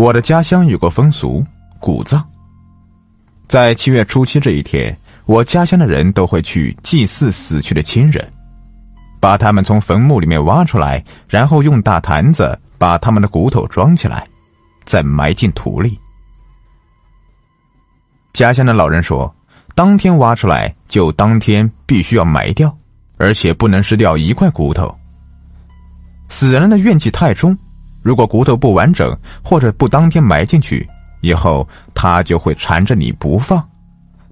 我的家乡有个风俗，古葬。在七月初七这一天，我家乡的人都会去祭祀死去的亲人，把他们从坟墓里面挖出来，然后用大坛子把他们的骨头装起来，再埋进土里。家乡的老人说，当天挖出来就当天必须要埋掉，而且不能失掉一块骨头。死人的怨气太重。如果骨头不完整，或者不当天埋进去，以后他就会缠着你不放，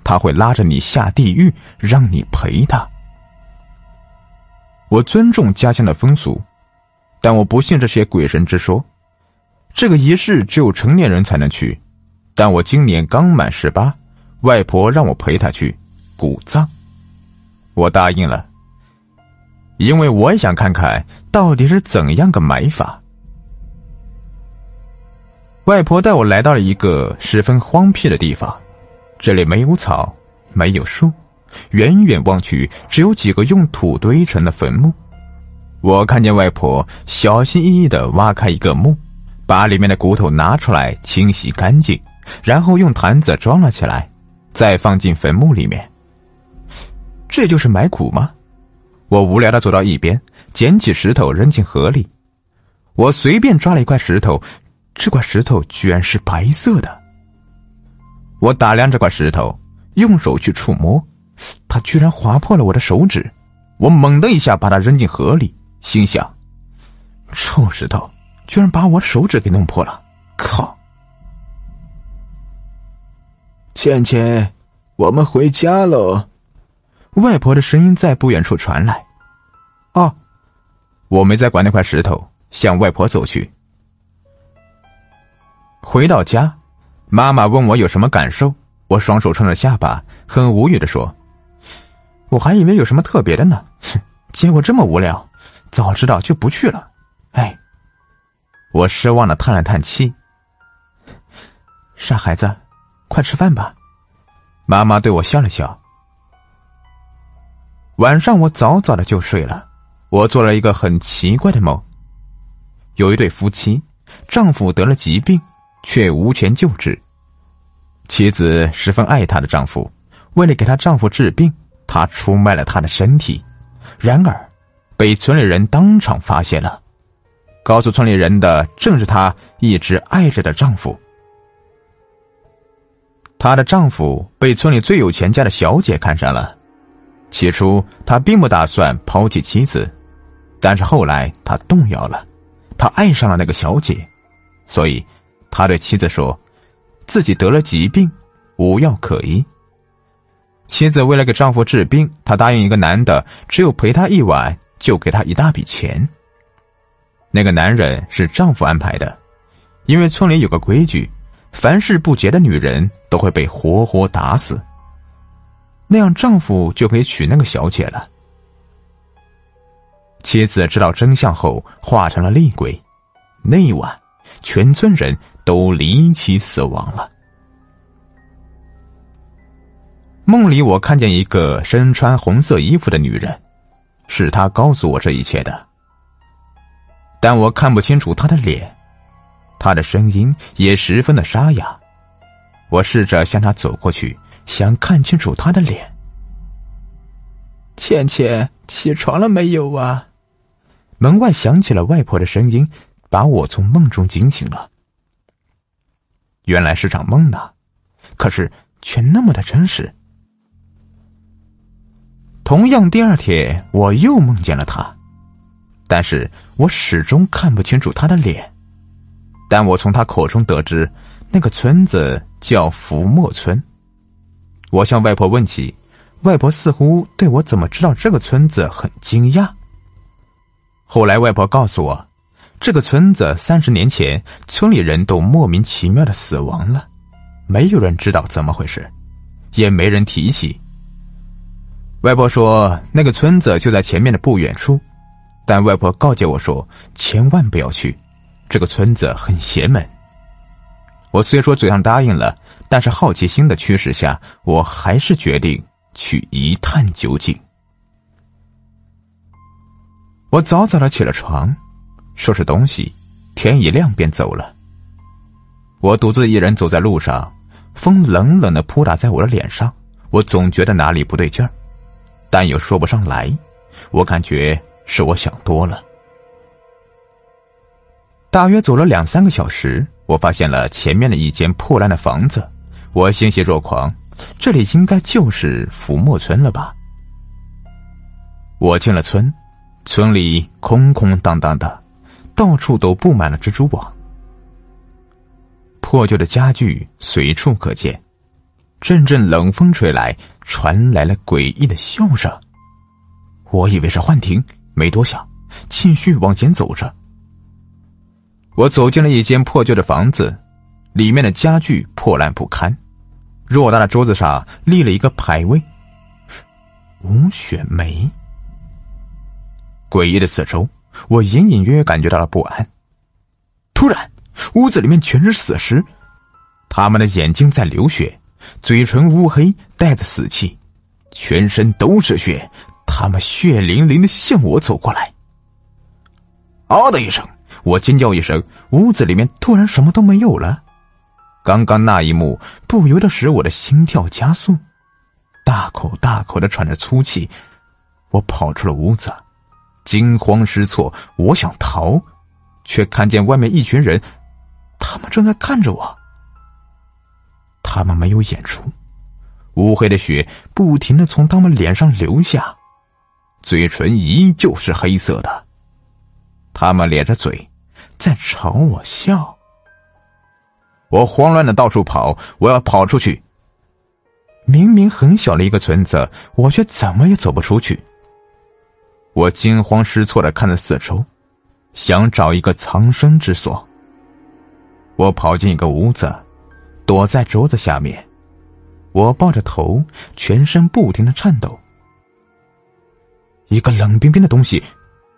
他会拉着你下地狱，让你陪他。我尊重家乡的风俗，但我不信这些鬼神之说。这个仪式只有成年人才能去，但我今年刚满十八，外婆让我陪她去古葬，我答应了，因为我也想看看到底是怎样个埋法。外婆带我来到了一个十分荒僻的地方，这里没有草，没有树，远远望去只有几个用土堆成的坟墓。我看见外婆小心翼翼的挖开一个墓，把里面的骨头拿出来清洗干净，然后用坛子装了起来，再放进坟墓里面。这就是埋骨吗？我无聊的走到一边，捡起石头扔进河里。我随便抓了一块石头。这块石头居然是白色的。我打量这块石头，用手去触摸，它居然划破了我的手指。我猛的一下把它扔进河里，心想：臭石头居然把我手指给弄破了！靠！倩倩，我们回家喽。外婆的声音在不远处传来。哦，我没再管那块石头，向外婆走去。回到家，妈妈问我有什么感受，我双手撑着下巴，很无语的说：“我还以为有什么特别的呢，哼，结果这么无聊，早知道就不去了。”哎，我失望的叹了叹气。傻孩子，快吃饭吧。妈妈对我笑了笑。晚上我早早的就睡了，我做了一个很奇怪的梦。有一对夫妻，丈夫得了疾病。却无权救治。妻子十分爱她的丈夫，为了给她丈夫治病，她出卖了她的身体。然而，被村里人当场发现了。告诉村里人的正是她一直爱着的丈夫。她的丈夫被村里最有钱家的小姐看上了。起初，他并不打算抛弃妻子，但是后来他动摇了，他爱上了那个小姐，所以。他对妻子说：“自己得了疾病，无药可医。”妻子为了给丈夫治病，她答应一个男的，只有陪她一晚就给她一大笔钱。那个男人是丈夫安排的，因为村里有个规矩，凡事不洁的女人都会被活活打死。那样丈夫就可以娶那个小姐了。妻子知道真相后，化成了厉鬼。那一晚，全村人。都离奇死亡了。梦里，我看见一个身穿红色衣服的女人，是她告诉我这一切的。但我看不清楚她的脸，她的声音也十分的沙哑。我试着向她走过去，想看清楚她的脸。倩倩，起床了没有啊？门外响起了外婆的声音，把我从梦中惊醒了。原来是场梦呢，可是却那么的真实。同样，第二天我又梦见了他，但是我始终看不清楚他的脸。但我从他口中得知，那个村子叫福墨村。我向外婆问起，外婆似乎对我怎么知道这个村子很惊讶。后来，外婆告诉我。这个村子三十年前，村里人都莫名其妙的死亡了，没有人知道怎么回事，也没人提起。外婆说，那个村子就在前面的不远处，但外婆告诫我说，千万不要去，这个村子很邪门。我虽说嘴上答应了，但是好奇心的驱使下，我还是决定去一探究竟。我早早的起了床。收拾东西，天一亮便走了。我独自一人走在路上，风冷冷的扑打在我的脸上，我总觉得哪里不对劲儿，但又说不上来。我感觉是我想多了。大约走了两三个小时，我发现了前面的一间破烂的房子，我欣喜若狂，这里应该就是浮沫村了吧？我进了村，村里空空荡荡的，到处都布满了蜘蛛网，破旧的家具随处可见。阵阵冷风吹来，传来了诡异的笑声。我以为是幻听，没多想，继续往前走着。我走进了一间破旧的房子，里面的家具破烂不堪，偌大的桌子上立了一个牌位——吴雪梅。诡异的四周，我隐隐约约感觉到了不安。突然，屋子里面全是死尸，他们的眼睛在流血，嘴唇乌黑，带着死气，全身都是血。他们血淋淋的向我走过来。嗷的一声，我尖叫一声，屋子里面突然什么都没有了。刚刚那一幕不由得使我的心跳加速，大口大口的喘着粗气。我跑出了屋子，惊慌失措，我想逃，却看见外面一群人，他们正在看着我。他们没有演出，乌黑的血不停的从他们脸上流下。嘴唇依旧是黑色的，他们咧着嘴，在朝我笑。我慌乱的到处跑，我要跑出去。明明很小的一个村子，我却怎么也走不出去。我惊慌失措的看着四周，想找一个藏身之所。我跑进一个屋子，躲在桌子下面，我抱着头，全身不停的颤抖。一个冷冰冰的东西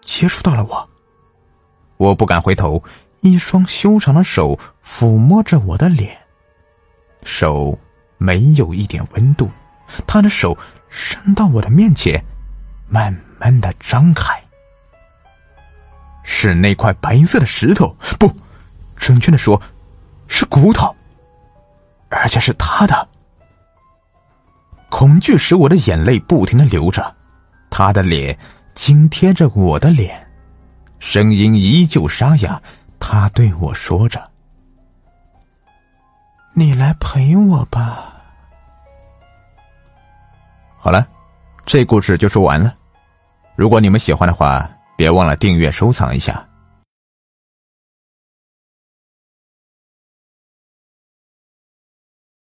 接触到了我，我不敢回头。一双修长的手抚摸着我的脸，手没有一点温度。他的手伸到我的面前，慢慢的张开，是那块白色的石头，不，准确的说，是骨头，而且是他的。恐惧使我的眼泪不停的流着。他的脸紧贴着我的脸，声音依旧沙哑。他对我说着：“你来陪我吧。”好了，这故事就说完了。如果你们喜欢的话，别忘了订阅、收藏一下。